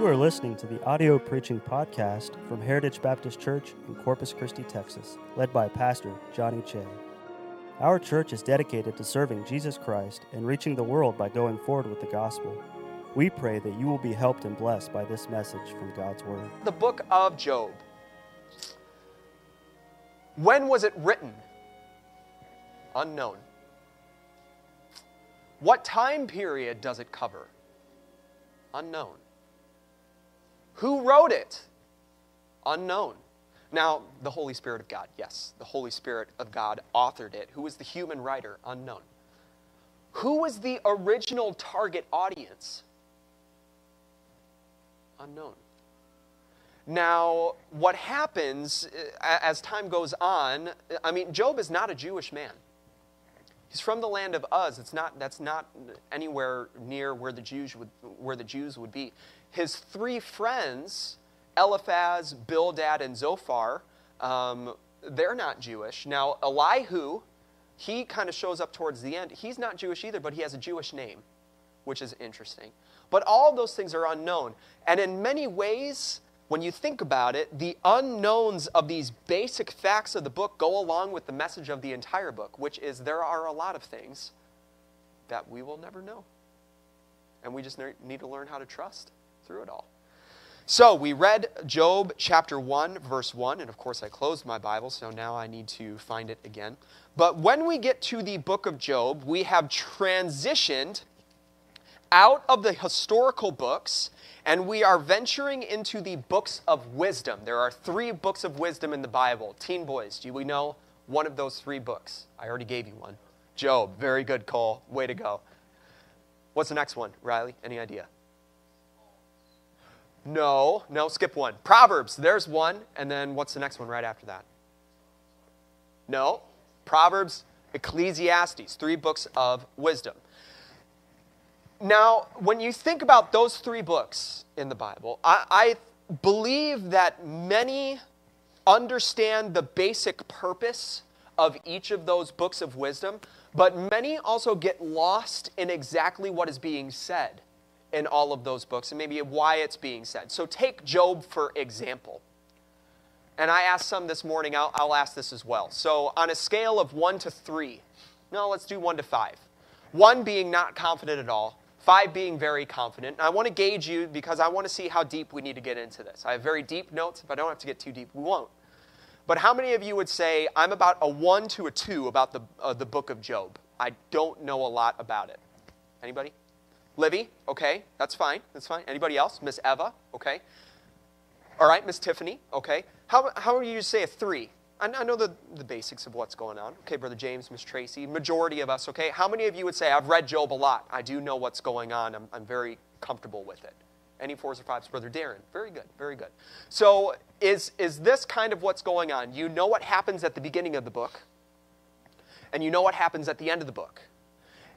You are listening to the audio preaching podcast from Heritage Baptist Church in Corpus Christi, Texas, led by Pastor Johnny Che. Our church is dedicated to serving Jesus Christ and reaching the world by going forward with the gospel. We pray that you will be helped and blessed by this message from God's Word. The book of Job. When was it written? Unknown. What time period does it cover? Unknown. Who wrote it? Unknown. Now, the Holy Spirit of God, yes, the Holy Spirit of God authored it. Who was the human writer? Unknown. Who was the original target audience? Unknown. Now, what happens uh, as time goes on, I mean, Job is not a Jewish man. He's from the land of Uz. It's not, that's not anywhere near where the, Jews would, where the Jews would be. His three friends, Eliphaz, Bildad, and Zophar, um, they're not Jewish. Now, Elihu, he kind of shows up towards the end. He's not Jewish either, but he has a Jewish name, which is interesting. But all those things are unknown. And in many ways, when you think about it, the unknowns of these basic facts of the book go along with the message of the entire book, which is there are a lot of things that we will never know. And we just need to learn how to trust through it all. So we read Job chapter 1, verse 1, and of course I closed my Bible, so now I need to find it again. But when we get to the book of Job, we have transitioned out of the historical books and we are venturing into the books of wisdom. There are three books of wisdom in the Bible. Teen boys, do we know one of those three books? I already gave you one. Job, very good, Cole. Way to go. What's the next one, Riley? Any idea? No, no, skip one. Proverbs, there's one. And then what's the next one right after that? No. Proverbs, Ecclesiastes, three books of wisdom. Now, when you think about those three books in the Bible, I, I believe that many understand the basic purpose of each of those books of wisdom, but many also get lost in exactly what is being said in all of those books and maybe why it's being said. So, take Job for example. And I asked some this morning, I'll, I'll ask this as well. So, on a scale of one to three, no, let's do one to five. One being not confident at all, Five, being very confident. And I want to gauge you because I want to see how deep we need to get into this. I have very deep notes. If I don't have to get too deep, we won't. But how many of you would say, I'm about a one to a two about the, uh, the book of Job? I don't know a lot about it. Anybody? Livy? Okay, that's fine. That's fine. Anybody else? Miss Eva? Okay. All right, Miss Tiffany? Okay. How, how are you to say a three? I know the, the basics of what's going on. Okay, Brother James, Miss Tracy, majority of us, okay? How many of you would say, I've read Job a lot. I do know what's going on. I'm, I'm very comfortable with it. Any fours or fives? Brother Darren, very good, very good. So is, is this kind of what's going on? You know what happens at the beginning of the book, and you know what happens at the end of the book.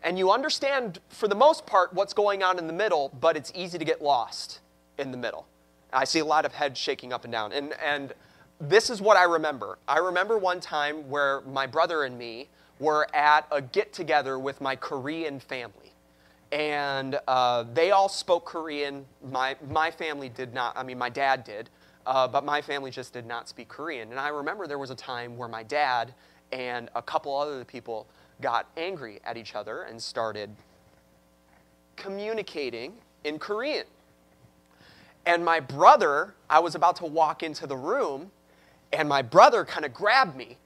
And you understand, for the most part, what's going on in the middle, but it's easy to get lost in the middle. I see a lot of heads shaking up and down. And, and this is what I remember. I remember one time where my brother and me were at a get together with my Korean family. And uh, they all spoke Korean. My, my family did not, I mean, my dad did, uh, but my family just did not speak Korean. And I remember there was a time where my dad and a couple other people got angry at each other and started communicating in Korean. And my brother, I was about to walk into the room and my brother kind of grabbed me.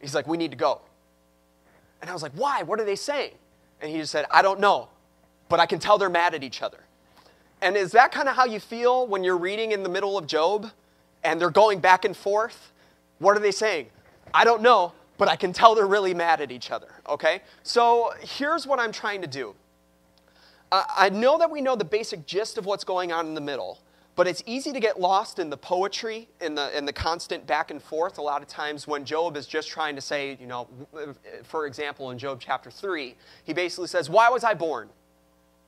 He's like, We need to go. And I was like, Why? What are they saying? And he just said, I don't know, but I can tell they're mad at each other. And is that kind of how you feel when you're reading in the middle of Job and they're going back and forth? What are they saying? I don't know, but I can tell they're really mad at each other, okay? So here's what I'm trying to do. I know that we know the basic gist of what's going on in the middle, but it's easy to get lost in the poetry, in the, in the constant back and forth. A lot of times when Job is just trying to say, you know, for example, in Job chapter 3, he basically says, Why was I born?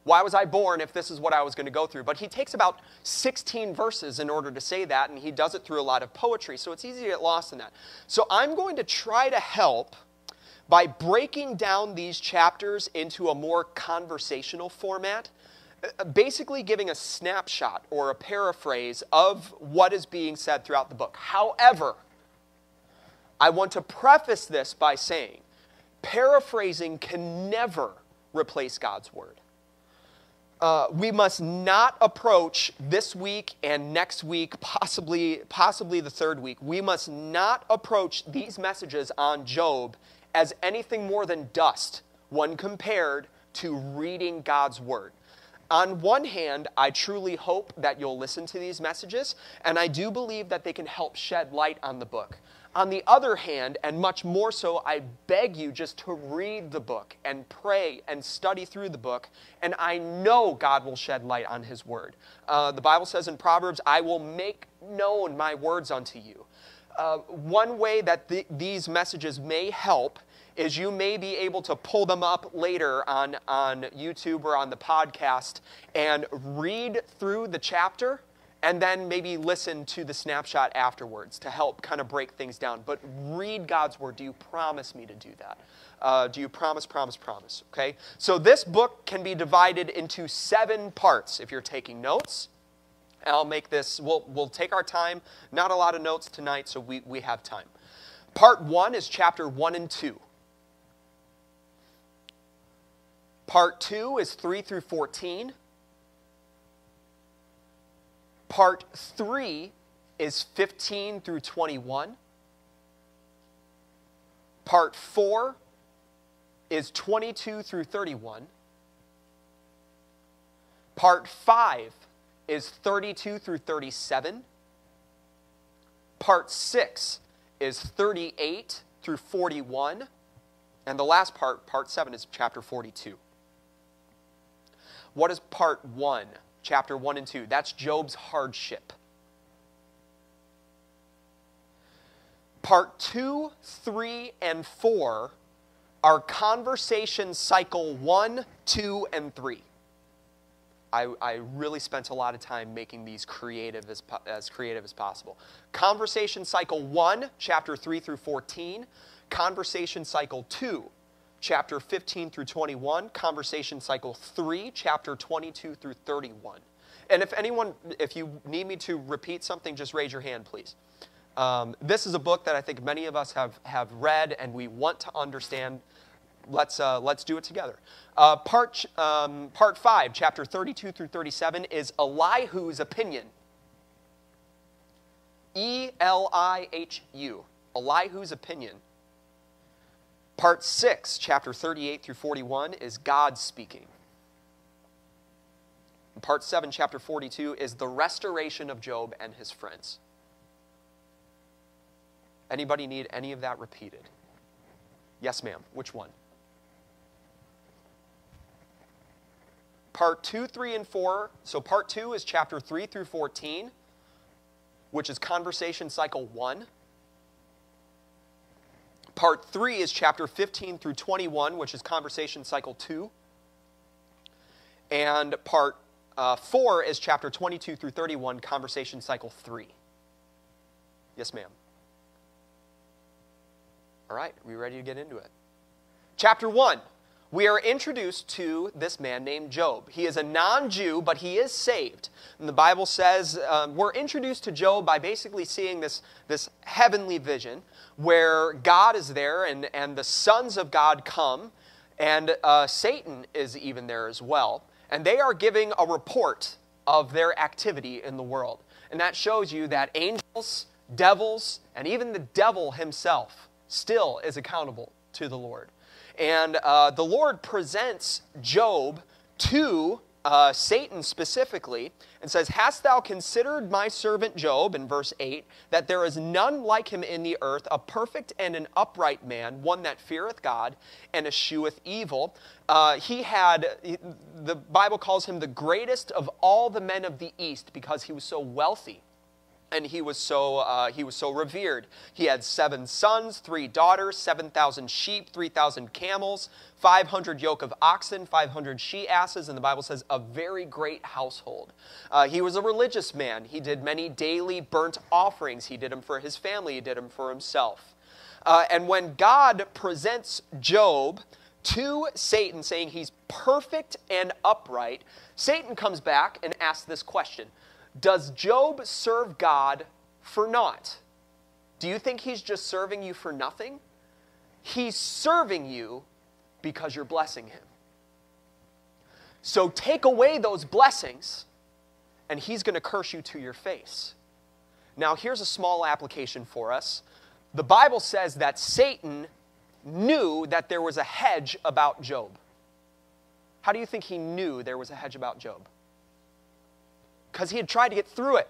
Why was I born if this is what I was going to go through? But he takes about 16 verses in order to say that, and he does it through a lot of poetry, so it's easy to get lost in that. So I'm going to try to help by breaking down these chapters into a more conversational format uh, basically giving a snapshot or a paraphrase of what is being said throughout the book. However, I want to preface this by saying paraphrasing can never replace God's word. Uh, we must not approach this week and next week, possibly, possibly the third week. We must not approach these messages on Job as anything more than dust when compared to reading God's word. On one hand, I truly hope that you'll listen to these messages, and I do believe that they can help shed light on the book. On the other hand, and much more so, I beg you just to read the book and pray and study through the book, and I know God will shed light on His word. Uh, the Bible says in Proverbs, I will make known my words unto you. Uh, one way that the, these messages may help is you may be able to pull them up later on, on YouTube or on the podcast and read through the chapter and then maybe listen to the snapshot afterwards to help kind of break things down. But read God's word. Do you promise me to do that? Uh, do you promise, promise, promise? Okay? So this book can be divided into seven parts if you're taking notes. I'll make this, we'll, we'll take our time. Not a lot of notes tonight, so we, we have time. Part one is chapter one and two. Part two is three through 14. Part 3 is 15 through 21. Part 4 is 22 through 31. Part 5 is 32 through 37. Part 6 is 38 through 41. And the last part, part 7, is chapter 42. What is part 1? Chapter 1 and 2. That's Job's hardship. Part 2, 3, and 4 are conversation cycle 1, 2, and 3. I, I, really spent a lot of time making these creative as, as creative as possible. Conversation cycle 1, chapter 3 through 14. Conversation cycle 2, chapter 15 through 21, conversation cycle 3, chapter 22 through 31. And if anyone, if you need me to repeat something, just raise your hand, please. Um, this is a book that I think many of us have, have read and we want to understand. Let's, uh, let's do it together. Uh, part, um, part 5, chapter 32 through 37, is Elihu's opinion. E L I H U. Elihu's opinion. Part 6, chapter 38 through 41, is God speaking. And part 7, chapter 42, is the restoration of Job and his friends. Anybody need any of that repeated? Yes, ma'am. Which one? Part 2, 3, and 4. So, part 2 is chapter 3 through 14, which is conversation cycle 1. Part 3 is chapter 15 through 21, which is conversation cycle 2. And part uh, 4 is chapter 22 through 31, conversation cycle 3. Yes, ma'am. All right, are we ready to get into it? Chapter 1 we are introduced to this man named Job. He is a non Jew, but he is saved. And the Bible says um, we're introduced to Job by basically seeing this, this heavenly vision where God is there and, and the sons of God come, and uh, Satan is even there as well. And they are giving a report of their activity in the world. And that shows you that angels, devils, and even the devil himself still is accountable to the Lord. And uh, the Lord presents Job to uh, Satan specifically and says, Hast thou considered my servant Job, in verse 8, that there is none like him in the earth, a perfect and an upright man, one that feareth God and escheweth evil? Uh, he had, the Bible calls him the greatest of all the men of the East because he was so wealthy and he was so uh, he was so revered. He had seven sons, three daughters, seven thousand sheep, three thousand camels, five hundred yoke of oxen, five hundred she asses, and the Bible says a very great household. Uh, he was a religious man. He did many daily burnt offerings. He did them for his family. He did them for himself. Uh, and when God presents Job to Satan, saying he's perfect and upright, Satan comes back and asks this question Does Job serve God for naught? Do you think he's just serving you for nothing? He's serving you because you're blessing him. So take away those blessings, and he's going to curse you to your face. Now, here's a small application for us. The Bible says that Satan knew that there was a hedge about Job. How do you think he knew there was a hedge about Job? Because he had tried to get through it.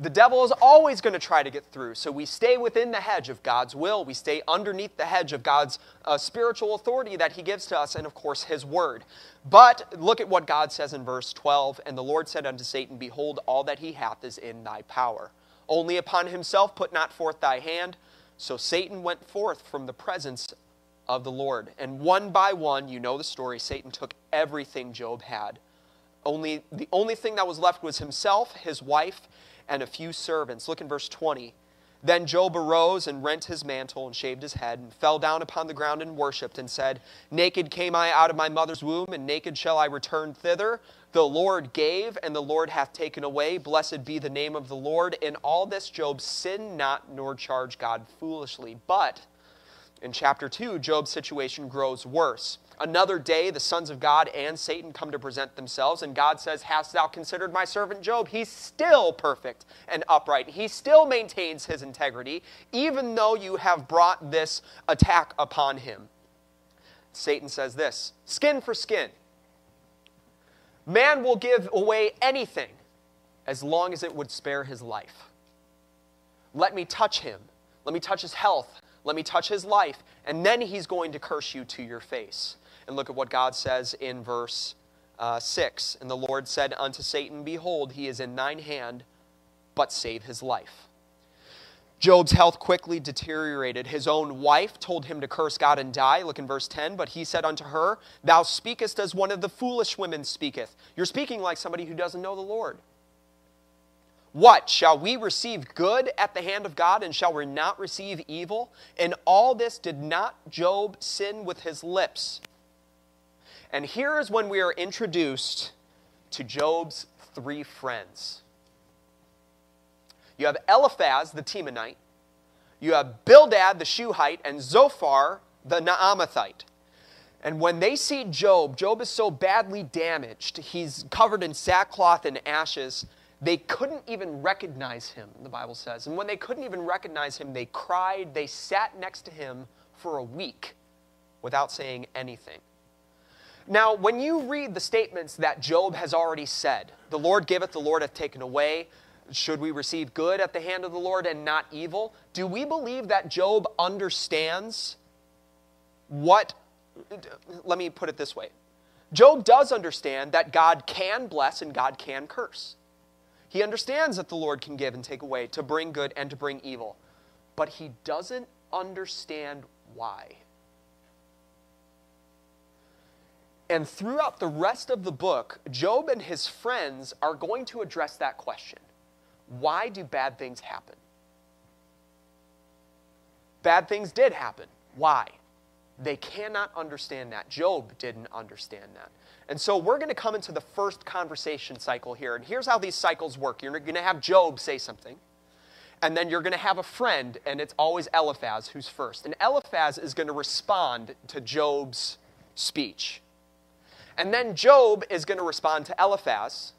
The devil is always going to try to get through. So we stay within the hedge of God's will. We stay underneath the hedge of God's uh, spiritual authority that he gives to us, and of course, his word. But look at what God says in verse 12 And the Lord said unto Satan, Behold, all that he hath is in thy power. Only upon himself put not forth thy hand. So Satan went forth from the presence of the Lord. And one by one, you know the story, Satan took everything Job had. Only, the only thing that was left was himself, his wife, and a few servants. Look in verse 20. Then Job arose and rent his mantle and shaved his head and fell down upon the ground and worshipped and said, Naked came I out of my mother's womb, and naked shall I return thither. The Lord gave, and the Lord hath taken away. Blessed be the name of the Lord. In all this, Job sinned not nor charged God foolishly. But in chapter 2, Job's situation grows worse. Another day, the sons of God and Satan come to present themselves, and God says, Hast thou considered my servant Job? He's still perfect and upright. He still maintains his integrity, even though you have brought this attack upon him. Satan says this skin for skin. Man will give away anything as long as it would spare his life. Let me touch him. Let me touch his health. Let me touch his life. And then he's going to curse you to your face. And look at what God says in verse uh, 6. And the Lord said unto Satan, Behold, he is in thine hand, but save his life. Job's health quickly deteriorated. His own wife told him to curse God and die. Look in verse 10. But he said unto her, Thou speakest as one of the foolish women speaketh. You're speaking like somebody who doesn't know the Lord. What? Shall we receive good at the hand of God, and shall we not receive evil? In all this did not Job sin with his lips, and here is when we are introduced to Job's three friends. You have Eliphaz the Temanite, you have Bildad the Shuhite, and Zophar the Naamathite. And when they see Job, Job is so badly damaged, he's covered in sackcloth and ashes, they couldn't even recognize him, the Bible says. And when they couldn't even recognize him, they cried, they sat next to him for a week without saying anything. Now, when you read the statements that Job has already said, the Lord giveth, the Lord hath taken away, should we receive good at the hand of the Lord and not evil? Do we believe that Job understands what? Let me put it this way Job does understand that God can bless and God can curse. He understands that the Lord can give and take away, to bring good and to bring evil. But he doesn't understand why. And throughout the rest of the book, Job and his friends are going to address that question Why do bad things happen? Bad things did happen. Why? They cannot understand that. Job didn't understand that. And so we're going to come into the first conversation cycle here. And here's how these cycles work you're going to have Job say something, and then you're going to have a friend, and it's always Eliphaz who's first. And Eliphaz is going to respond to Job's speech. And then Job is going to respond to Eliphaz.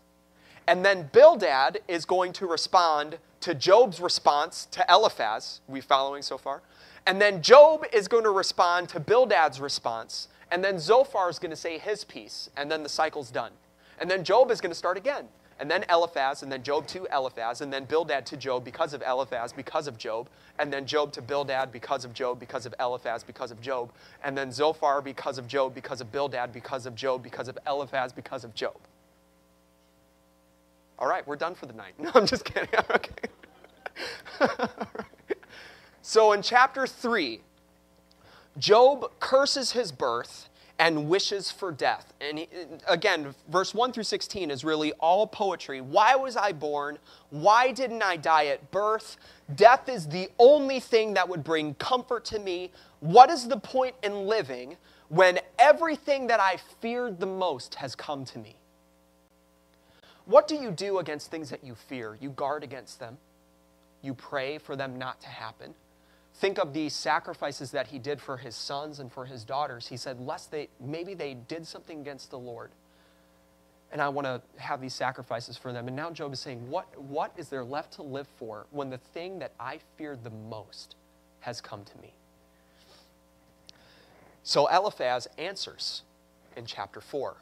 And then Bildad is going to respond to Job's response to Eliphaz. Are we following so far? And then Job is going to respond to Bildad's response. And then Zophar is going to say his piece. And then the cycle's done. And then Job is going to start again and then Eliphaz, and then Job to Eliphaz, and then Bildad to Job because of Eliphaz, because of Job, and then Job to Bildad because of Job, because of Eliphaz, because of Job, and then Zophar because of Job, because of Bildad, because of Job, because of Eliphaz, because of Job. All right, we're done for the night. No, I'm just kidding. okay. So in chapter 3, Job curses his birth and wishes for death. And he, again, verse 1 through 16 is really all poetry. Why was I born? Why didn't I die at birth? Death is the only thing that would bring comfort to me. What is the point in living when everything that I feared the most has come to me? What do you do against things that you fear? You guard against them, you pray for them not to happen. Think of the sacrifices that he did for his sons and for his daughters. He said, lest they, maybe they did something against the Lord. And I want to have these sacrifices for them. And now Job is saying, what, what is there left to live for when the thing that I feared the most has come to me? So Eliphaz answers in chapter 4.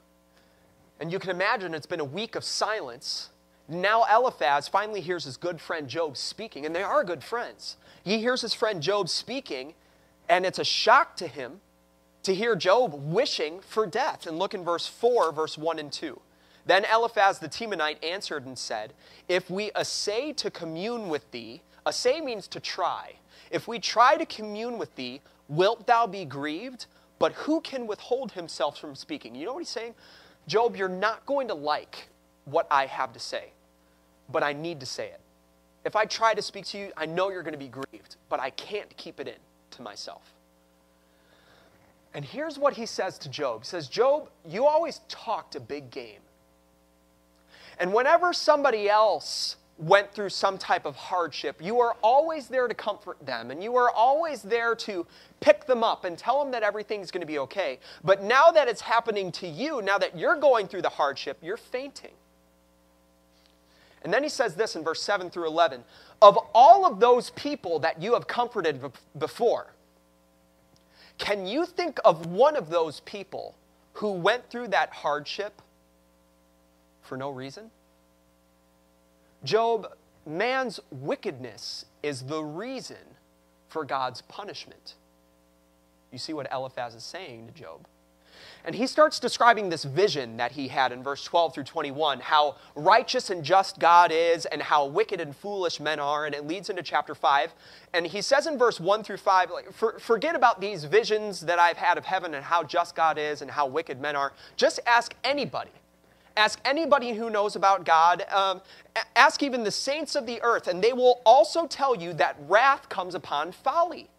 And you can imagine it's been a week of silence now Eliphaz finally hears his good friend Job speaking, and they are good friends. He hears his friend Job speaking, and it's a shock to him to hear Job wishing for death. And look in verse 4, verse 1 and 2. Then Eliphaz the Temanite answered and said, If we essay to commune with thee, essay means to try. If we try to commune with thee, wilt thou be grieved? But who can withhold himself from speaking? You know what he's saying? Job, you're not going to like what I have to say but I need to say it. If I try to speak to you, I know you're going to be grieved, but I can't keep it in to myself. And here's what he says to Job. He says, Job, you always talked a big game. And whenever somebody else went through some type of hardship, you were always there to comfort them, and you were always there to pick them up and tell them that everything's going to be okay. But now that it's happening to you, now that you're going through the hardship, you're fainting. And then he says this in verse 7 through 11 Of all of those people that you have comforted before, can you think of one of those people who went through that hardship for no reason? Job, man's wickedness is the reason for God's punishment. You see what Eliphaz is saying to Job. And he starts describing this vision that he had in verse 12 through 21 how righteous and just God is, and how wicked and foolish men are. And it leads into chapter 5. And he says in verse 1 through 5, like, for, forget about these visions that I've had of heaven and how just God is and how wicked men are. Just ask anybody. Ask anybody who knows about God. Um, ask even the saints of the earth, and they will also tell you that wrath comes upon folly.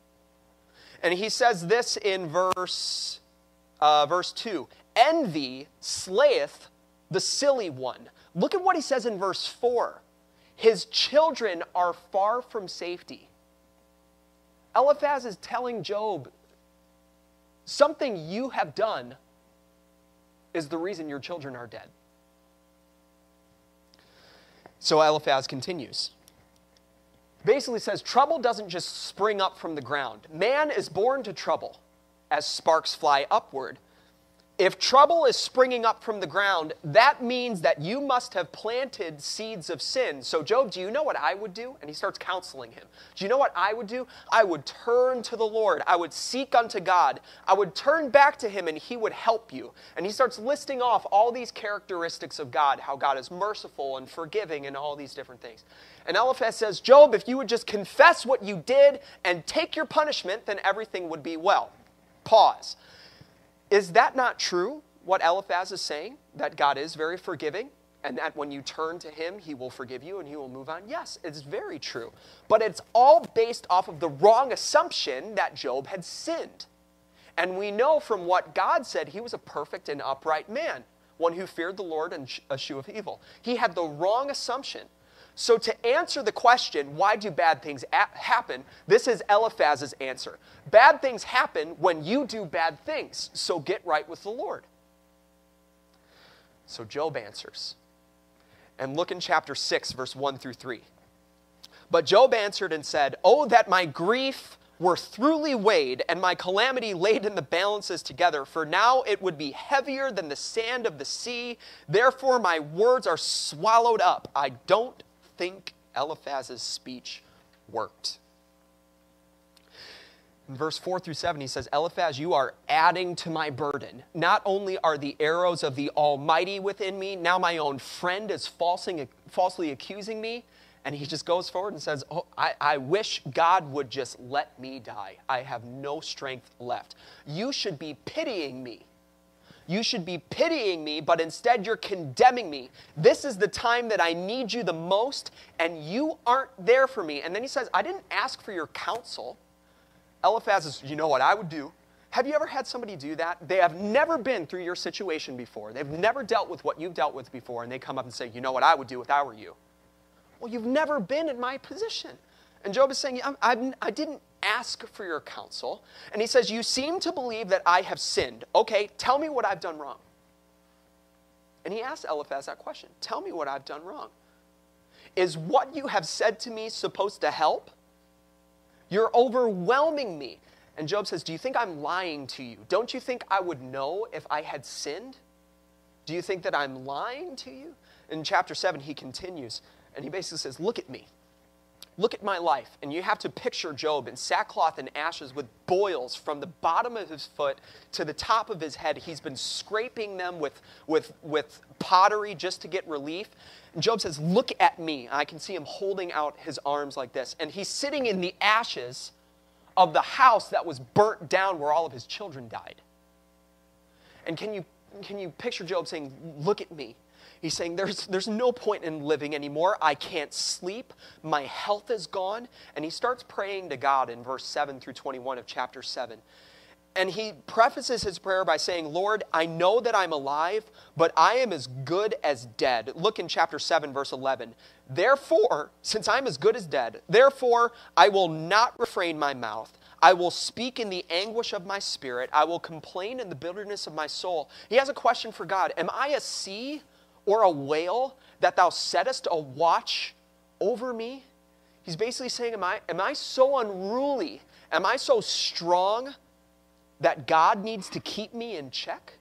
And he says this in verse uh, verse 2 Envy slayeth the silly one. Look at what he says in verse 4 His children are far from safety. Eliphaz is telling Job something you have done is the reason your children are dead. So Eliphaz continues. Basically says trouble doesn't just spring up from the ground. Man is born to trouble as sparks fly upward. If trouble is springing up from the ground, that means that you must have planted seeds of sin. So, Job, do you know what I would do? And he starts counseling him. Do you know what I would do? I would turn to the Lord. I would seek unto God. I would turn back to him and he would help you. And he starts listing off all these characteristics of God how God is merciful and forgiving and all these different things. And Eliphaz says, Job, if you would just confess what you did and take your punishment, then everything would be well. Pause. Is that not true, what Eliphaz is saying? That God is very forgiving? and that when you turn to him, he will forgive you and he will move on? Yes, it's very true. But it's all based off of the wrong assumption that Job had sinned. And we know from what God said, he was a perfect and upright man, one who feared the Lord and eschew of evil. He had the wrong assumption. So, to answer the question, why do bad things happen? This is Eliphaz's answer. Bad things happen when you do bad things, so get right with the Lord. So, Job answers. And look in chapter 6, verse 1 through 3. But Job answered and said, Oh, that my grief were throughly weighed and my calamity laid in the balances together, for now it would be heavier than the sand of the sea. Therefore, my words are swallowed up. I don't think Eliphaz's speech worked. In verse 4 through 7, he says, Eliphaz, you are adding to my burden. Not only are the arrows of the Almighty within me, now my own friend is falsing, falsely accusing me. And he just goes forward and says, Oh, I, I wish God would just let me die. I have no strength left. You should be pitying me You should be pitying me, but instead you're condemning me. This is the time that I need you the most, and you aren't there for me. And then he says, I didn't ask for your counsel. Eliphaz is, you know what I would do? Have you ever had somebody do that? They have never been through your situation before. They've never dealt with what you've dealt with before, and they come up and say, You know what I would do if I were you? Well, you've never been in my position. And Job is saying, I, I, I didn't ask for your counsel. And he says, You seem to believe that I have sinned. Okay, tell me what I've done wrong. And he asked Eliphaz that question Tell me what I've done wrong. Is what you have said to me supposed to help? You're overwhelming me. And Job says, Do you think I'm lying to you? Don't you think I would know if I had sinned? Do you think that I'm lying to you? In chapter 7, he continues, and he basically says, Look at me. Look at my life. And you have to picture Job in sackcloth and ashes with boils from the bottom of his foot to the top of his head. He's been scraping them with, with, with pottery just to get relief. And Job says, Look at me. I can see him holding out his arms like this. And he's sitting in the ashes of the house that was burnt down where all of his children died. And can you, can you picture Job saying, Look at me? He's saying, there's, there's no point in living anymore. I can't sleep. My health is gone. And he starts praying to God in verse 7 through 21 of chapter 7. And he prefaces his prayer by saying, Lord, I know that I'm alive, but I am as good as dead. Look in chapter 7, verse 11. Therefore, since I'm as good as dead, therefore I will not refrain my mouth. I will speak in the anguish of my spirit. I will complain in the bitterness of my soul. He has a question for God Am I a sea or a whale that thou settest a watch over me? He's basically saying, Am I, am I so unruly? Am I so strong that God needs to keep me in check?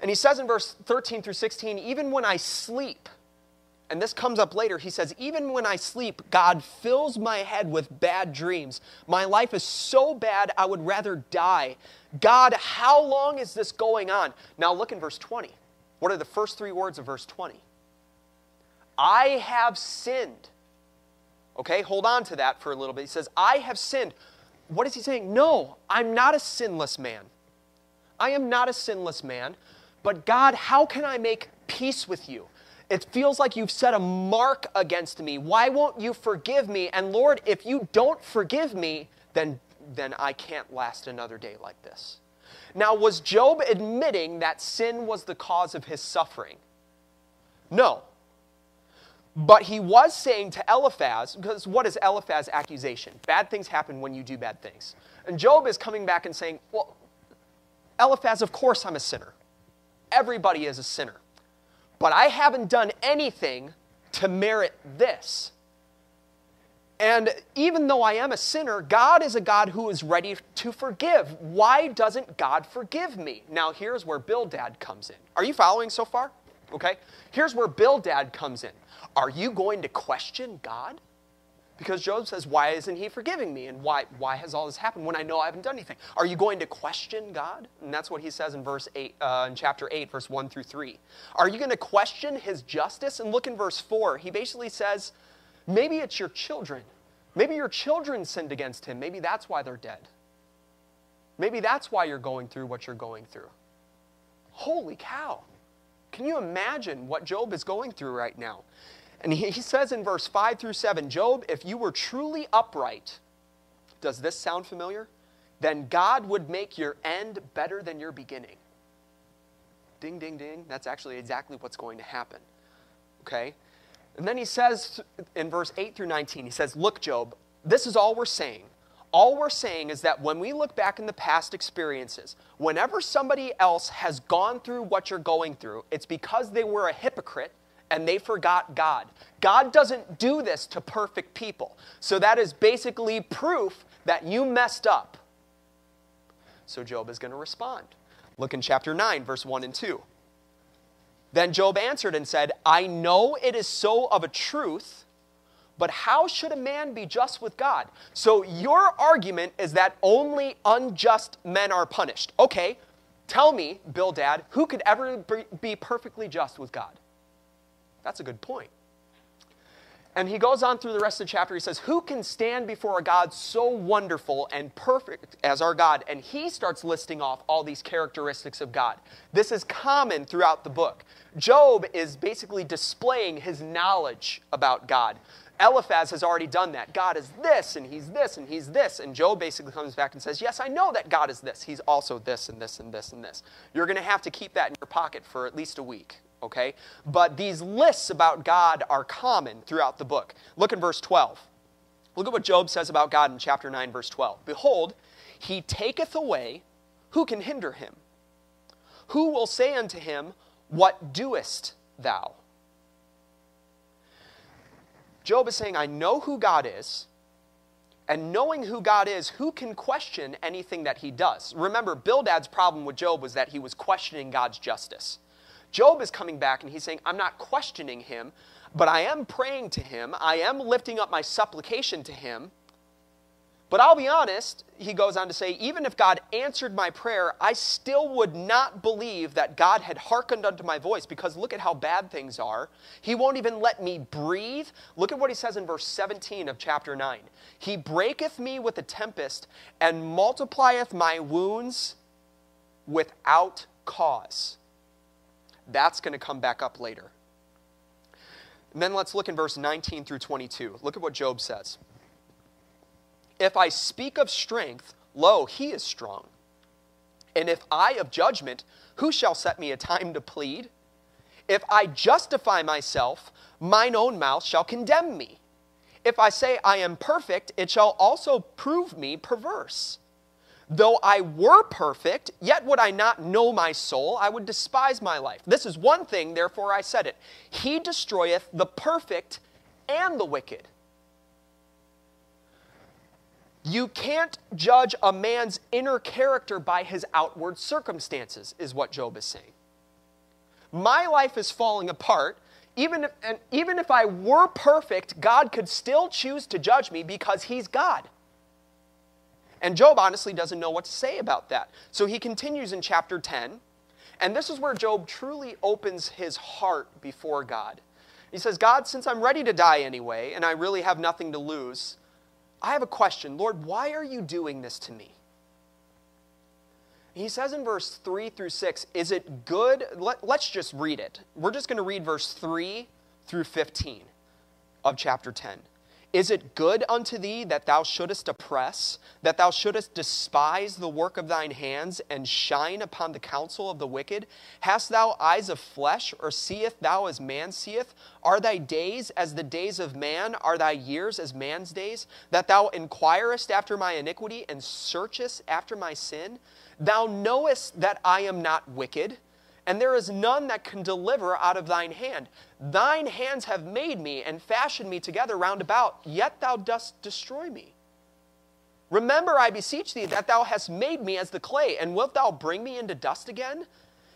And he says in verse 13 through 16, Even when I sleep, and this comes up later, he says, Even when I sleep, God fills my head with bad dreams. My life is so bad, I would rather die. God, how long is this going on? Now look in verse 20. What are the first three words of verse 20? I have sinned. Okay, hold on to that for a little bit. He says, I have sinned. What is he saying? No, I'm not a sinless man. I am not a sinless man. But God, how can I make peace with you? It feels like you've set a mark against me. Why won't you forgive me? And Lord, if you don't forgive me, then, then I can't last another day like this. Now, was Job admitting that sin was the cause of his suffering? No. But he was saying to Eliphaz, because what is Eliphaz's accusation? Bad things happen when you do bad things. And Job is coming back and saying, Well, Eliphaz, of course I'm a sinner. Everybody is a sinner but I haven't done anything to merit this. And even though I am a sinner, God is a God who is ready to forgive. Why doesn't God forgive me? Now, here's where Bildad comes in. Are you following so far? Okay. Here's where Bildad comes in. Are you going to question God? Because Job says, Why isn't he forgiving me? And why, why has all this happened when I know I haven't done anything? Are you going to question God? And that's what he says in verse 8, uh, in chapter 8, verse 1 through 3. Are you going to question his justice? And look in verse 4. He basically says, Maybe it's your children. Maybe your children sinned against him. Maybe that's why they're dead. Maybe that's why you're going through what you're going through. Holy cow. Can you imagine what Job is going through right now? And he, says in verse 5 through 7 Job, if you were truly upright, does this sound familiar? Then God would make your end better than your beginning. Ding, ding, ding. That's actually exactly what's going to happen. Okay? And then he says in verse 8 through 19, he says, Look, Job, this is all we're saying. All we're saying is that when we look back in the past experiences, whenever somebody else has gone through what you're going through, it's because they were a hypocrite and they forgot God. God doesn't do this to perfect people. So that is basically proof that you messed up. So Job is going to respond. Look in chapter 9, verse 1 and 2. Then Job answered and said, I know it is so of a truth, but how should a man be just with God? So your argument is that only unjust men are punished. Okay, tell me, Bildad, who could ever be perfectly just with God? That's a good point. And he goes on through the rest of the chapter. He says, Who can stand before a God so wonderful and perfect as our God? And he starts listing off all these characteristics of God. This is common throughout the book. Job is basically displaying his knowledge about God. Eliphaz has already done that. God is this, and he's this, and he's this. And Job basically comes back and says, Yes, I know that God is this. He's also this, and this, and this, and this. You're going to have to keep that in your pocket for at least a week okay? But these lists about God are common throughout the book. Look in verse 12. Look at what Job says about God in chapter 9, verse 12. Behold, he taketh away, who can hinder him? Who will say unto him, What doest thou? Job is saying, I know who God is, and knowing who God is, who can question anything that he does? Remember, Bildad's problem with Job was that he was questioning God's justice. Job is coming back and he's saying, I'm not questioning him, but I am praying to him. I am lifting up my supplication to him. But I'll be honest, he goes on to say, even if God answered my prayer, I still would not believe that God had hearkened unto my voice because look at how bad things are. He won't even let me breathe. Look at what he says in verse 17 of chapter 9. He breaketh me with a tempest and multiplieth my wounds without cause. That's going to come back up later. And then let's look in verse 19 through 22. Look at what Job says. If I speak of strength, lo, he is strong. And if I of judgment, who shall set me a time to plead? If I justify myself, mine own mouth shall condemn me. If I say I am perfect, it shall also prove me perverse. Though I were perfect, yet would I not know my soul, I would despise my life. This is one thing, therefore I said it. He destroyeth the perfect and the wicked. You can't judge a man's inner character by his outward circumstances, is what Job is saying. My life is falling apart. Even if, and even if I were perfect, God could still choose to judge me because he's God. And Job honestly doesn't know what to say about that. So he continues in chapter 10, and this is where Job truly opens his heart before God. He says, God, since I'm ready to die anyway, and I really have nothing to lose, I have a question. Lord, why are you doing this to me? He says in verse 3 through 6, Is it good? Let, us just read it. We're just going to read verse 3 through 15 of chapter 10. Is it good unto thee that thou shouldest oppress, that thou shouldest despise the work of thine hands, and shine upon the counsel of the wicked? Hast thou eyes of flesh, or seest thou as man seeth? Are thy days as the days of man? Are thy years as man's days? That thou inquirest after my iniquity, and searchest after my sin? Thou knowest that I am not wicked and there is none that can deliver out of thine hand. Thine hands have made me and fashioned me together round about, yet thou dost destroy me. Remember, I beseech thee, that thou hast made me as the clay, and wilt thou bring me into dust again?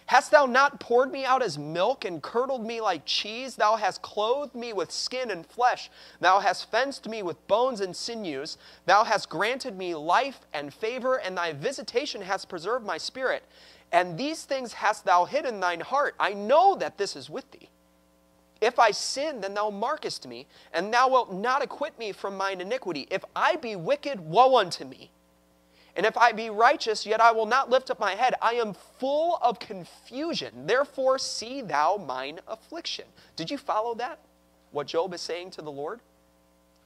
Hast thou not poured me out as milk and curdled me like cheese? Thou hast clothed me with skin and flesh. Thou hast fenced me with bones and sinews. Thou hast granted me life and favor, and thy visitation has preserved my spirit. And these things hast thou hid in thine heart. I know that this is with thee. If I sin, then thou markest me, and thou wilt not acquit me from mine iniquity. If I be wicked, woe unto me. And if I be righteous, yet I will not lift up my head. I am full of confusion. Therefore, see thou mine affliction. Did you follow that? What Job is saying to the Lord?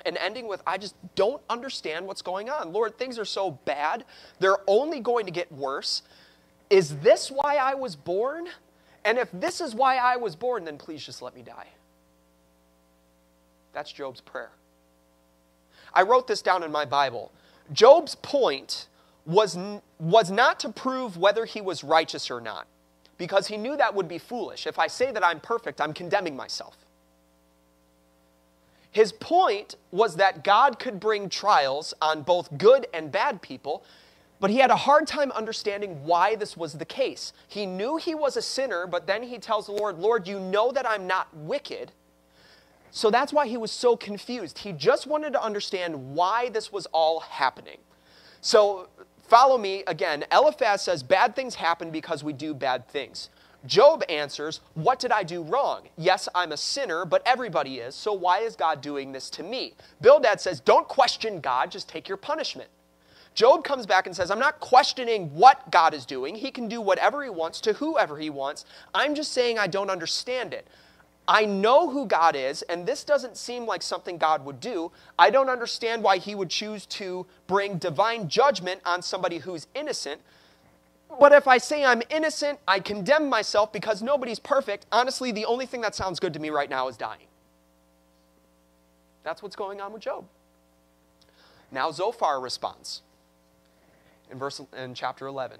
And ending with, I just don't understand what's going on. Lord, things are so bad. They're only going to get worse. Is this why I was born? And if this is why I was born, then please just let me die. That's Job's prayer. I wrote this down in my Bible. Job's point was, was not to prove whether he was righteous or not, because he knew that would be foolish. If I say that I'm perfect, I'm condemning myself. His point was that God could bring trials on both good and bad people but he had a hard time understanding why this was the case. He knew he was a sinner, but then he tells the Lord, Lord, you know that I'm not wicked. So that's why he was so confused. He just wanted to understand why this was all happening. So follow me again. Eliphaz says bad things happen because we do bad things. Job answers, What did I do wrong? Yes, I'm a sinner, but everybody is, so why is God doing this to me? Bildad says, Don't question God, just take your punishment. Job comes back and says, I'm not questioning what God is doing. He can do whatever he wants to whoever he wants. I'm just saying I don't understand it. I know who God is, and this doesn't seem like something God would do. I don't understand why he would choose to bring divine judgment on somebody who's innocent. But if I say I'm innocent, I condemn myself because nobody's perfect. Honestly, the only thing that sounds good to me right now is dying. That's what's going on with Job. Now Zophar responds in verse in chapter 11.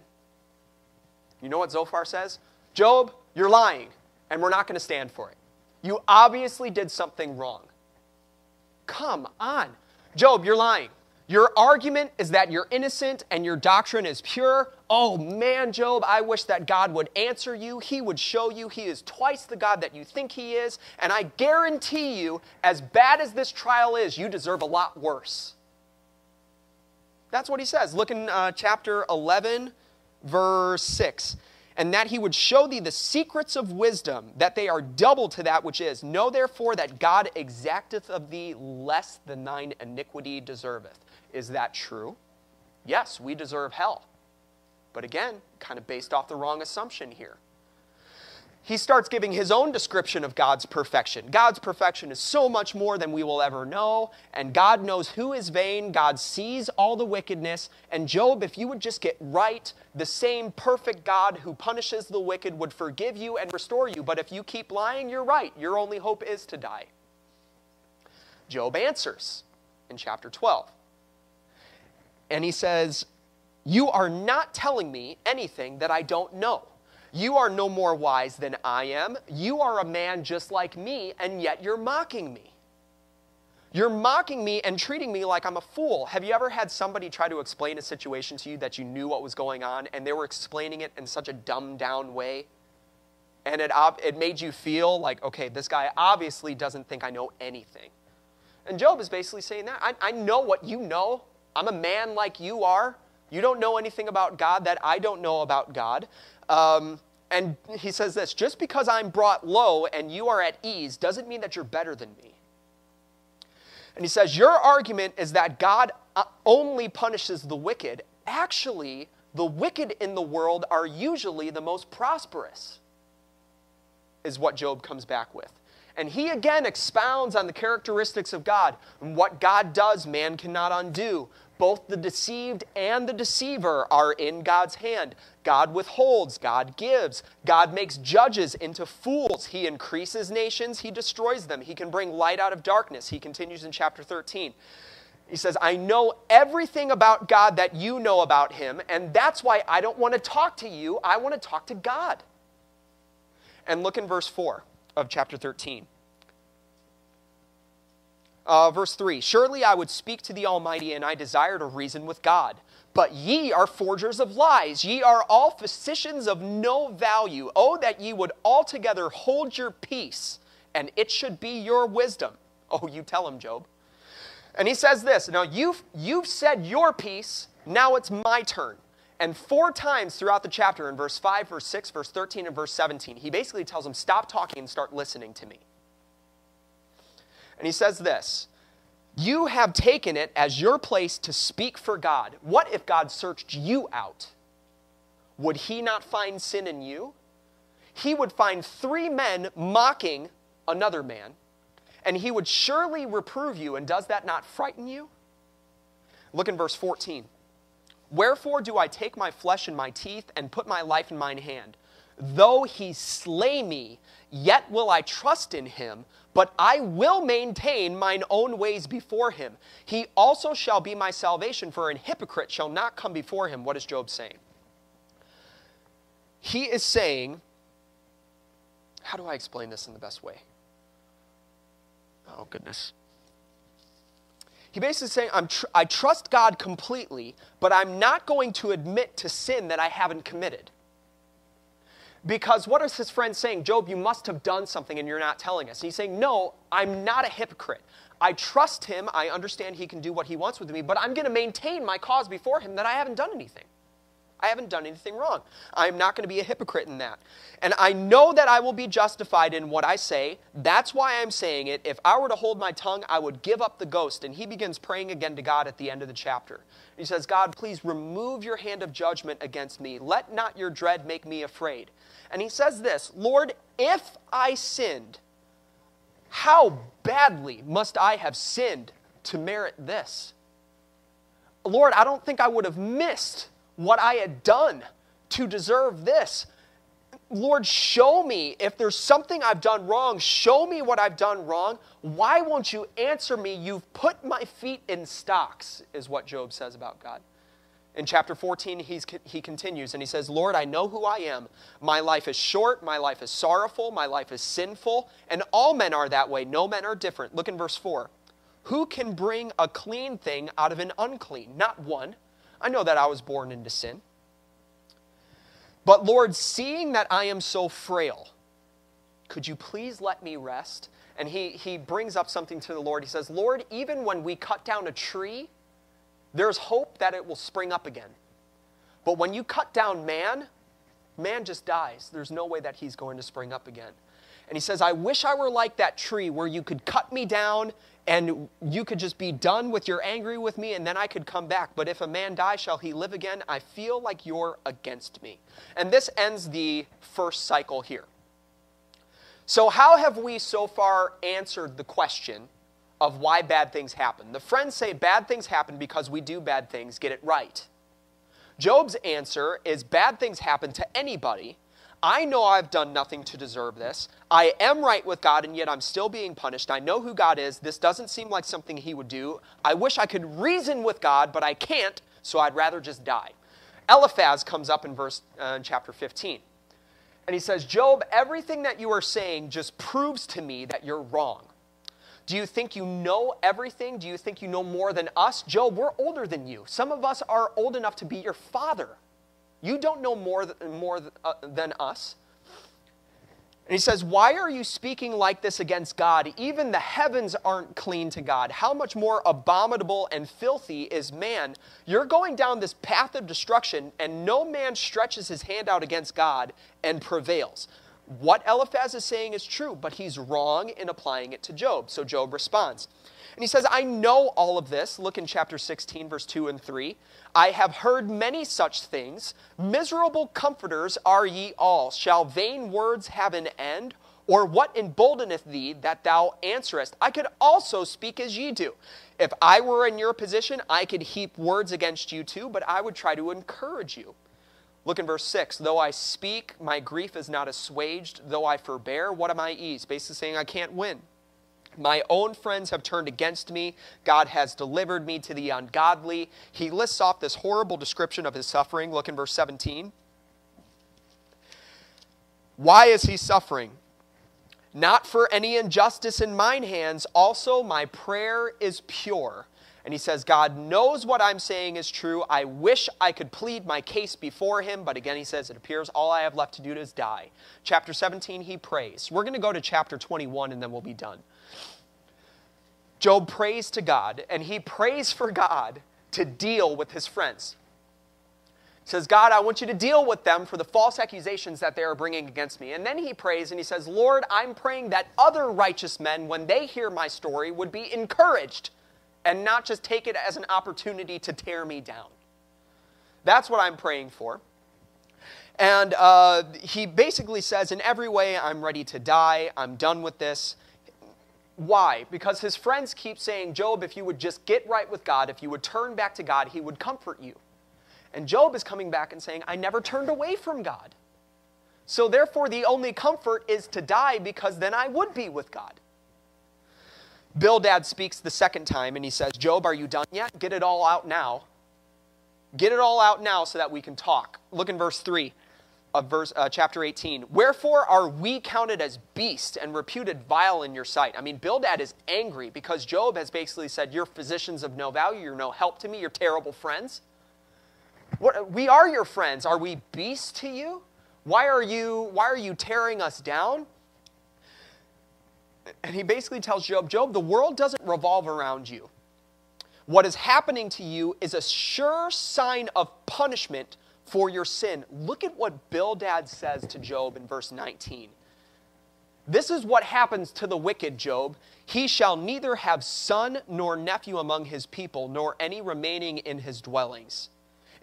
You know what Zophar says? Job, you're lying, and we're not going to stand for it. You obviously did something wrong. Come on. Job, you're lying. Your argument is that you're innocent and your doctrine is pure. Oh man, Job, I wish that God would answer you. He would show you he is twice the God that you think he is. And I guarantee you, as bad as this trial is, you deserve a lot worse. That's what he says. Look in uh, chapter 11, verse 6. And that he would show thee the secrets of wisdom, that they are double to that which is. Know therefore that God exacteth of thee less than thine iniquity deserveth. Is that true? Yes, we deserve hell. But again, kind of based off the wrong assumption here he starts giving his own description of God's perfection. God's perfection is so much more than we will ever know, and God knows who is vain. God sees all the wickedness. And Job, if you would just get right, the same perfect God who punishes the wicked would forgive you and restore you. But if you keep lying, you're right. Your only hope is to die. Job answers in chapter 12. And he says, You are not telling me anything that I don't know. You are no more wise than I am. You are a man just like me, and yet you're mocking me. You're mocking me and treating me like I'm a fool. Have you ever had somebody try to explain a situation to you that you knew what was going on, and they were explaining it in such a dumbed down way? And it, it made you feel like, okay, this guy obviously doesn't think I know anything. And Job is basically saying that. I, I know what you know. I'm a man like you are. You don't know anything about God that I don't know about God. Um, and he says this just because I'm brought low and you are at ease doesn't mean that you're better than me. And he says, Your argument is that God uh, only punishes the wicked. Actually, the wicked in the world are usually the most prosperous, is what Job comes back with. And he again expounds on the characteristics of God. And what God does, man cannot undo. Both the deceived and the deceiver are in God's hand. God withholds, God gives. God makes judges into fools. He increases nations, He destroys them. He can bring light out of darkness. He continues in chapter 13. He says, I know everything about God that you know about Him, and that's why I don't want to talk to you. I want to talk to God. And look in verse 4 of chapter 13. Uh, verse 3 Surely I would speak to the Almighty, and I desire to reason with God. But ye are forgers of lies. Ye are all physicians of no value. Oh, that ye would altogether hold your peace, and it should be your wisdom. Oh, you tell him, Job. And he says this Now you've, you've said your piece, now it's my turn. And four times throughout the chapter, in verse 5, verse 6, verse 13, and verse 17, he basically tells him, Stop talking and start listening to me. And he says this You have taken it as your place to speak for God. What if God searched you out? Would he not find sin in you? He would find three men mocking another man, and he would surely reprove you. And does that not frighten you? Look in verse 14. Wherefore do I take my flesh in my teeth and put my life in mine hand? Though he slay me, yet will I trust in him, but I will maintain mine own ways before him. He also shall be my salvation, for an hypocrite shall not come before him. What is Job saying? He is saying, how do I explain this in the best way? Oh, goodness. He basically saying, I'm tr- I trust God completely, but I'm not going to admit to sin that I haven't committed. Because what is his friend saying? Job, you must have done something and you're not telling us. And he's saying, No, I'm not a hypocrite. I trust him. I understand he can do what he wants with me, but I'm going to maintain my cause before him that I haven't done anything. I haven't done anything wrong. I'm not going to be a hypocrite in that. And I know that I will be justified in what I say. That's why I'm saying it. If I were to hold my tongue, I would give up the ghost. And he begins praying again to God at the end of the chapter. He says, God, please remove your hand of judgment against me. Let not your dread make me afraid. And he says this Lord, if I sinned, how badly must I have sinned to merit this? Lord, I don't think I would have missed what I had done to deserve this. Lord, show me if there's something I've done wrong. Show me what I've done wrong. Why won't you answer me? You've put my feet in stocks, is what Job says about God. In chapter 14, he's, he continues and he says, Lord, I know who I am. My life is short, my life is sorrowful, my life is sinful, and all men are that way. No men are different. Look in verse 4. Who can bring a clean thing out of an unclean? Not one. I know that I was born into sin. But Lord, seeing that I am so frail, could you please let me rest? And he, he brings up something to the Lord. He says, Lord, even when we cut down a tree, there's hope that it will spring up again. But when you cut down man, man just dies. There's no way that he's going to spring up again. And he says, I wish I were like that tree where you could cut me down and you could just be done with your angry with me and then I could come back. But if a man die, shall he live again? I feel like you're against me. And this ends the first cycle here. So, how have we so far answered the question of why bad things happen? The friends say bad things happen because we do bad things, get it right. Job's answer is bad things happen to anybody I know I've done nothing to deserve this. I am right with God, and yet I'm still being punished. I know who God is. This doesn't seem like something He would do. I wish I could reason with God, but I can't, so I'd rather just die. Eliphaz comes up in verse uh, in chapter 15. And he says, Job, everything that you are saying just proves to me that you're wrong. Do you think you know everything? Do you think you know more than us? Job, we're older than you. Some of us are old enough to be your father. You don't know more, than, more uh, than us. And he says, Why are you speaking like this against God? Even the heavens aren't clean to God. How much more abominable and filthy is man? You're going down this path of destruction, and no man stretches his hand out against God and prevails. What Eliphaz is saying is true, but he's wrong in applying it to Job. So Job responds. And he says, I know all of this. Look in chapter 16, verse 2 and 3. I have heard many such things. Miserable comforters are ye all. Shall vain words have an end? Or what emboldeneth thee that thou answerest? I could also speak as ye do. If I were in your position, I could heap words against you too, but I would try to encourage you. Look in verse 6. Though I speak, my grief is not assuaged. Though I forbear, what am I ease? Basically saying I can't win. My own friends have turned against me. God has delivered me to the ungodly. He lists off this horrible description of his suffering. Look in verse 17. Why is he suffering? Not for any injustice in mine hands. Also, my prayer is pure. And he says, God knows what I'm saying is true. I wish I could plead my case before him. But again, he says, it appears all I have left to do is die. Chapter 17, he prays. We're going to go to chapter 21 and then we'll be done. Job prays to God, and he prays for God to deal with his friends. He says, God, I want you to deal with them for the false accusations that they are bringing against me. And then he prays and he says, Lord, I'm praying that other righteous men, when they hear my story, would be encouraged and not just take it as an opportunity to tear me down. That's what I'm praying for. And uh, he basically says, in every way, I'm ready to die. I'm done with this. Why? Because his friends keep saying, Job, if you would just get right with God, if you would turn back to God, he would comfort you. And Job is coming back and saying, I never turned away from God. So therefore, the only comfort is to die because then I would be with God. Bildad speaks the second time and he says, Job, are you done yet? Get it all out now. Get it all out now so that we can talk. Look in verse 3 of verse, uh, chapter 18. Wherefore are we counted as beasts and reputed vile in your sight? I mean, Bildad is angry because Job has basically said, You're physicians of no value, you're no help to me, you're terrible friends. What, we are your friends. Are we beasts to you? Why are you, why are you tearing us down? And he basically tells Job, Job, the world doesn't revolve around you. What is happening to you is a sure sign of punishment for your sin. Look at what Bildad says to Job in verse 19. This is what happens to the wicked, Job. He shall neither have son nor nephew among his people, nor any remaining in his dwellings.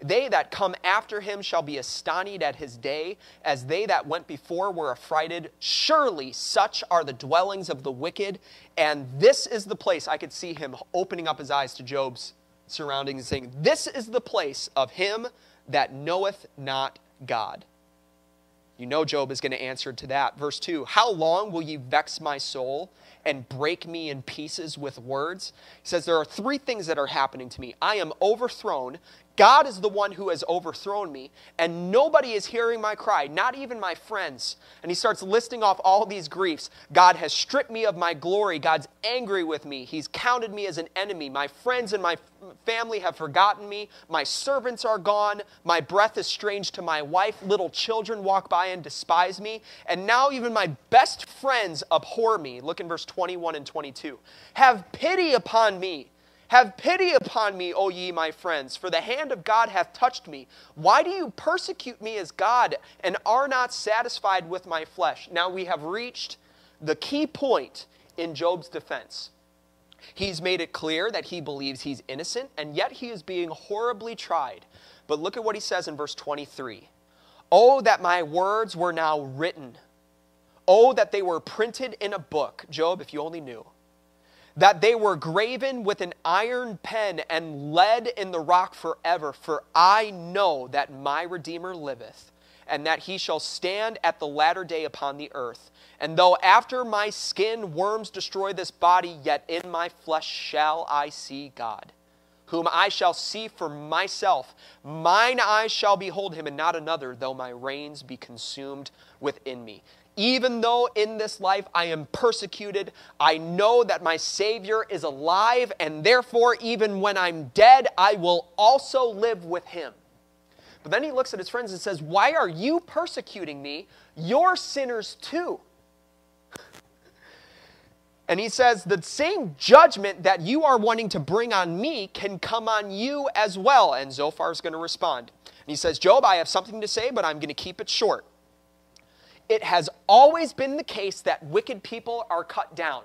They that come after him shall be astonished at his day, as they that went before were affrighted. Surely such are the dwellings of the wicked. And this is the place, I could see him opening up his eyes to Job's surroundings and saying, This is the place of him that knoweth not God. You know Job is going to answer to that. Verse 2 How long will ye vex my soul and break me in pieces with words? He says, There are three things that are happening to me. I am overthrown. God is the one who has overthrown me, and nobody is hearing my cry, not even my friends. And he starts listing off all these griefs. God has stripped me of my glory. God's angry with me. He's counted me as an enemy. My friends and my family have forgotten me. My servants are gone. My breath is strange to my wife. Little children walk by and despise me. And now even my best friends abhor me. Look in verse 21 and 22. Have pity upon me have pity upon me, O ye my friends, for the hand of God hath touched me. Why do you persecute me as God and are not satisfied with my flesh? Now we have reached the key point in Job's defense. He's made it clear that he believes he's innocent, and yet he is being horribly tried. But look at what he says in verse 23 Oh, that my words were now written. Oh, that they were printed in a book. Job, if you only knew that they were graven with an iron pen and lead in the rock forever. For I know that my Redeemer liveth, and that he shall stand at the latter day upon the earth. And though after my skin worms destroy this body, yet in my flesh shall I see God, whom I shall see for myself. Mine eyes shall behold him, and not another, though my reins be consumed within me. Even though in this life I am persecuted, I know that my Savior is alive, and therefore, even when I'm dead, I will also live with him. But then he looks at his friends and says, Why are you persecuting me? You're sinners too. And he says, The same judgment that you are wanting to bring on me can come on you as well. And Zophar is going to respond. And he says, Job, I have something to say, but I'm going to keep it short it has always been the case that wicked people are cut down.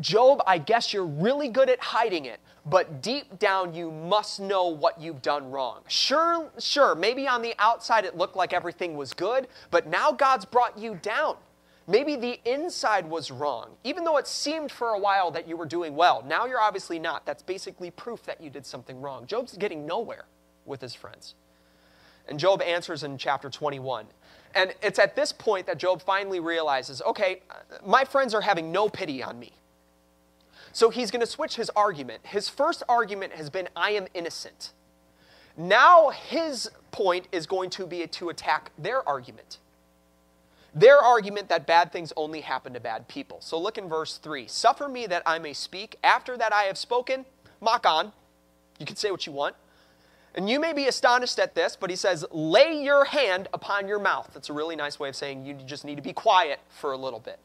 Job, I guess you're really good at hiding it, but deep down you must know what you've done wrong. Sure, sure, maybe on the outside it looked like everything was good, but now God's brought you down. Maybe the inside was wrong, even though it seemed for a while that you were doing well. Now you're obviously not. That's basically proof that you did something wrong. Job's getting nowhere with his friends. And Job answers in chapter 21 and it's at this point that Job finally realizes okay, my friends are having no pity on me. So he's going to switch his argument. His first argument has been, I am innocent. Now his point is going to be to attack their argument. Their argument that bad things only happen to bad people. So look in verse 3 Suffer me that I may speak. After that I have spoken, mock on. You can say what you want. And you may be astonished at this, but he says, lay your hand upon your mouth. That's a really nice way of saying you just need to be quiet for a little bit.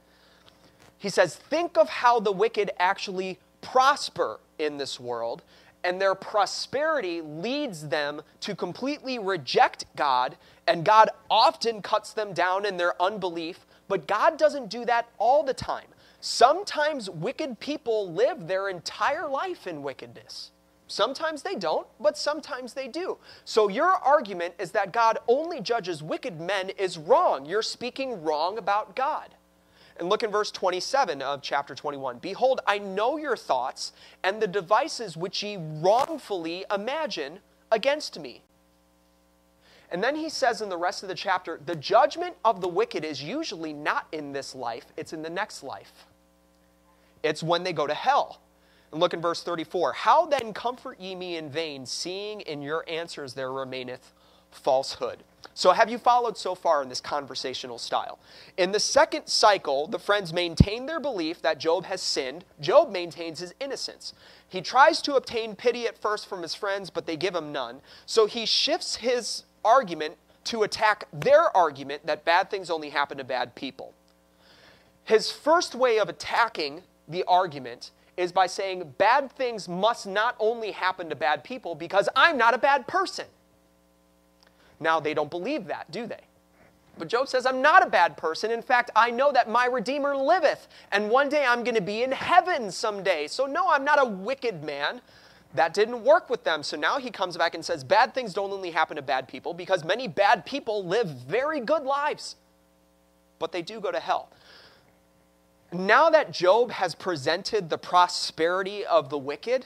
He says, think of how the wicked actually prosper in this world, and their prosperity leads them to completely reject God, and God often cuts them down in their unbelief, but God doesn't do that all the time. Sometimes wicked people live their entire life in wickedness. Sometimes they don't, but sometimes they do. So your argument is that God only judges wicked men is wrong. You're speaking wrong about God. And look in verse 27 of chapter 21. Behold, I know your thoughts and the devices which ye wrongfully imagine against me. And then he says in the rest of the chapter, the judgment of the wicked is usually not in this life, it's in the next life. It's when they go to hell. And look in verse 34. How then comfort ye me in vain, seeing in your answers there remaineth falsehood? So, have you followed so far in this conversational style? In the second cycle, the friends maintain their belief that Job has sinned. Job maintains his innocence. He tries to obtain pity at first from his friends, but they give him none. So, he shifts his argument to attack their argument that bad things only happen to bad people. His first way of attacking the argument is by saying bad things must not only happen to bad people because I'm not a bad person. Now, they don't believe that, do they? But Job says, I'm not a bad person. In fact, I know that my Redeemer liveth, and one day I'm going to be in heaven someday. So, no, I'm not a wicked man. That didn't work with them. So now he comes back and says, Bad things don't only happen to bad people because many bad people live very good lives, but they do go to hell. Now that Job has presented the prosperity of the wicked,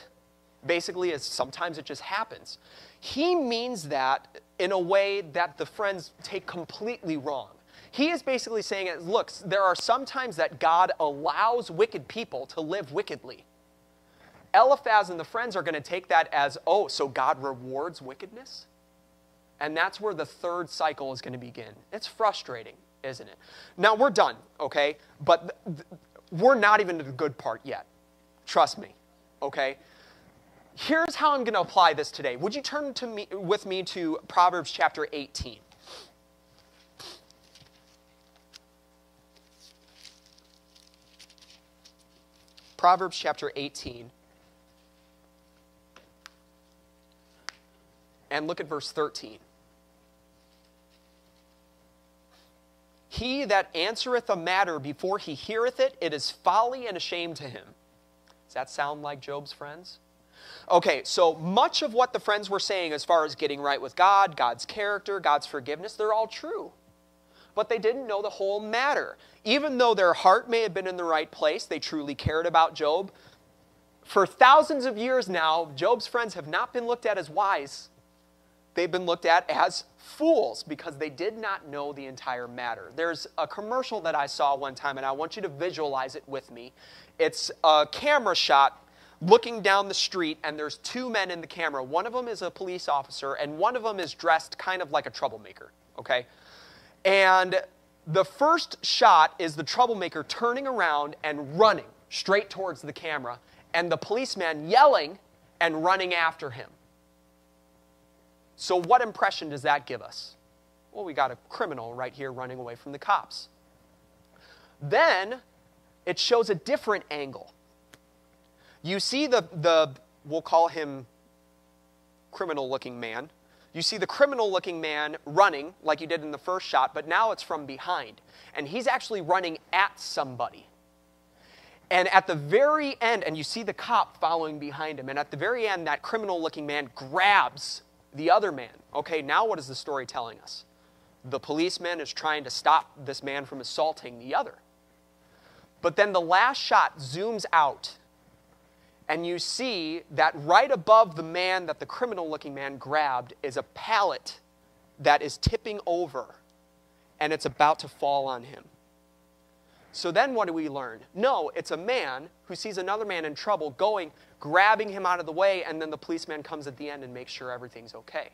basically, as sometimes it just happens, he means that in a way that the friends take completely wrong. He is basically saying, look, there are some times that God allows wicked people to live wickedly. Eliphaz and the friends are going to take that as, oh, so God rewards wickedness? And that's where the third cycle is going to begin. It's frustrating, isn't it? Now, we're done, okay? But we're not even to the good part yet. Trust me, okay? Here's how I'm going to apply this today. Would you turn to me, with me to Proverbs chapter 18? Proverbs chapter 18. And look at verse 13. He that answereth a matter before he heareth it, it is folly and a shame to him. Does that sound like Job's friends? Okay, so much of what the friends were saying as far as getting right with God, God's character, God's forgiveness, they're all true. But they didn't know the whole matter. Even though their heart may have been in the right place, they truly cared about Job. For thousands of years now, Job's friends have not been looked at as wise they've been looked at as fools because they did not know the entire matter. There's a commercial that I saw one time, and I want you to visualize it with me. It's a camera shot looking down the street, and there's two men in the camera. One of them is a police officer, and one of them is dressed kind of like a troublemaker, okay? And the first shot is the troublemaker turning around and running straight towards the camera, and the policeman yelling and running after him. So, what impression does that give us? Well, we got a criminal right here running away from the cops. Then it shows a different angle. You see the, the we'll call him criminal looking man. You see the criminal looking man running like you did in the first shot, but now it's from behind. And he's actually running at somebody. And at the very end, and you see the cop following behind him, and at the very end, that criminal looking man grabs the other man. Okay, now what is the story telling us? The policeman is trying to stop this man from assaulting the other. But then the last shot zooms out, and you see that right above the man that the criminal looking man grabbed is a pallet that is tipping over, and it's about to fall on him. So then what do we learn? No, it's a man who sees another man in trouble going, grabbing him out of the way, and then the policeman comes at the end and makes sure everything's okay.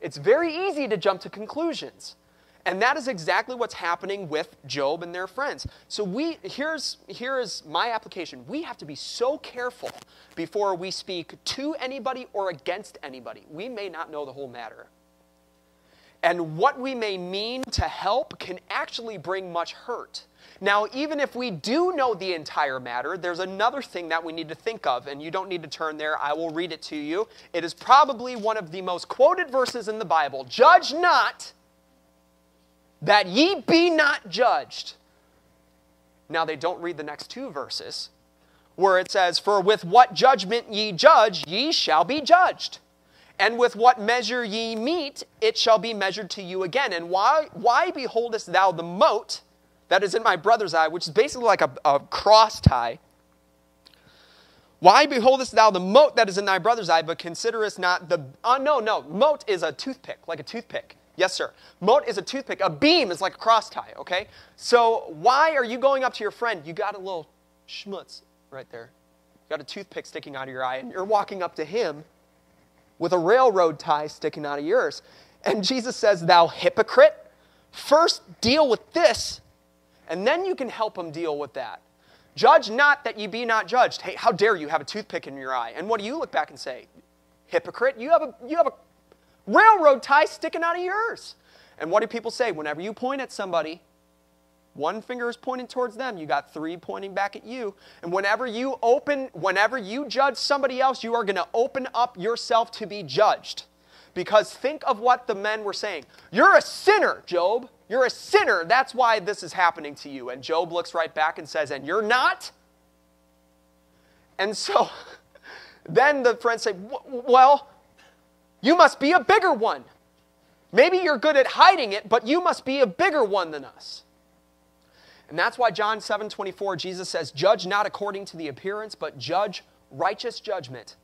It's very easy to jump to conclusions. And that is exactly what's happening with Job and their friends. So we here's here is my application. We have to be so careful before we speak to anybody or against anybody. We may not know the whole matter. And what we may mean to help can actually bring much hurt. Now, even if we do know the entire matter, there's another thing that we need to think of, and you don't need to turn there. I will read it to you. It is probably one of the most quoted verses in the Bible Judge not, that ye be not judged. Now, they don't read the next two verses, where it says, For with what judgment ye judge, ye shall be judged. And with what measure ye meet, it shall be measured to you again. And why, why beholdest thou the mote? That is in my brother's eye, which is basically like a, a cross tie. Why beholdest thou the mote that is in thy brother's eye, but considerest not the. Uh, no, no. Mote is a toothpick, like a toothpick. Yes, sir. Mote is a toothpick. A beam is like a cross tie, okay? So why are you going up to your friend? You got a little schmutz right there. You got a toothpick sticking out of your eye, and you're walking up to him with a railroad tie sticking out of yours. And Jesus says, Thou hypocrite, first deal with this and then you can help them deal with that. Judge not that ye be not judged. Hey, how dare you have a toothpick in your eye? And what do you look back and say? Hypocrite, you have a, you have a railroad tie sticking out of yours. And what do people say? Whenever you point at somebody, one finger is pointing towards them, you got three pointing back at you. And whenever you open, whenever you judge somebody else, you are going to open up yourself to be judged. Because think of what the men were saying. You're a sinner, Job. You're a sinner. That's why this is happening to you. And Job looks right back and says, And you're not? And so then the friends say, Well, you must be a bigger one. Maybe you're good at hiding it, but you must be a bigger one than us. And that's why John 7 24, Jesus says, Judge not according to the appearance, but judge righteous judgment.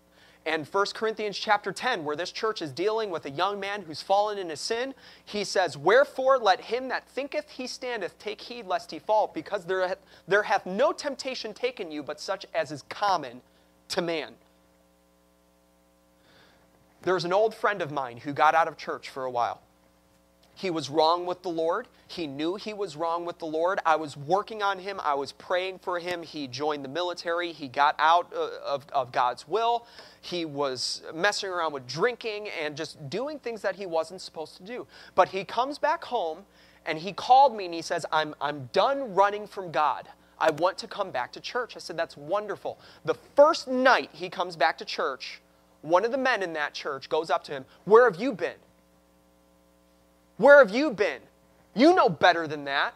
And 1 Corinthians chapter 10, where this church is dealing with a young man who's fallen into sin, he says, Wherefore let him that thinketh he standeth take heed lest he fall, because there hath, there hath no temptation taken you but such as is common to man. There's an old friend of mine who got out of church for a while. He was wrong with the Lord. He knew he was wrong with the Lord. I was working on him. I was praying for him. He joined the military. He got out uh, of, of God's will. He was messing around with drinking and just doing things that he wasn't supposed to do. But he comes back home and he called me and he says, I'm, I'm done running from God. I want to come back to church. I said, That's wonderful. The first night he comes back to church, one of the men in that church goes up to him, Where have you been? Where have you been? You know better than that.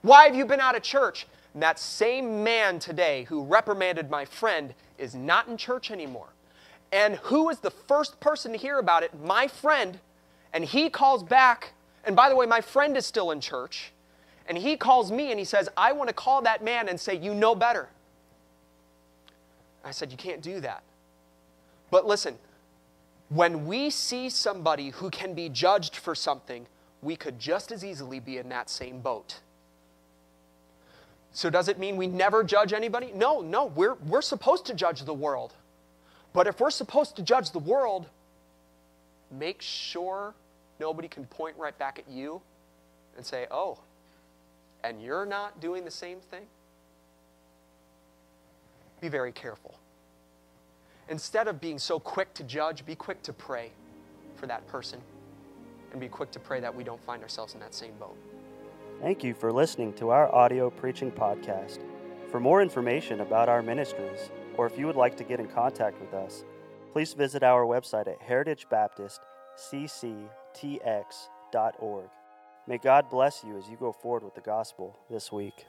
Why have you been out of church? And that same man today who reprimanded my friend is not in church anymore. And who is the first person to hear about it? My friend. And he calls back. And by the way, my friend is still in church. And he calls me and he says, I want to call that man and say, You know better. I said, You can't do that. But listen, when we see somebody who can be judged for something, we could just as easily be in that same boat. So, does it mean we never judge anybody? No, no, we're, we're supposed to judge the world. But if we're supposed to judge the world, make sure nobody can point right back at you and say, oh, and you're not doing the same thing? Be very careful. Instead of being so quick to judge, be quick to pray for that person and be quick to pray that we don't find ourselves in that same boat. Thank you for listening to our audio preaching podcast. For more information about our ministries, or if you would like to get in contact with us, please visit our website at heritagebaptistcctx.org. May God bless you as you go forward with the gospel this week.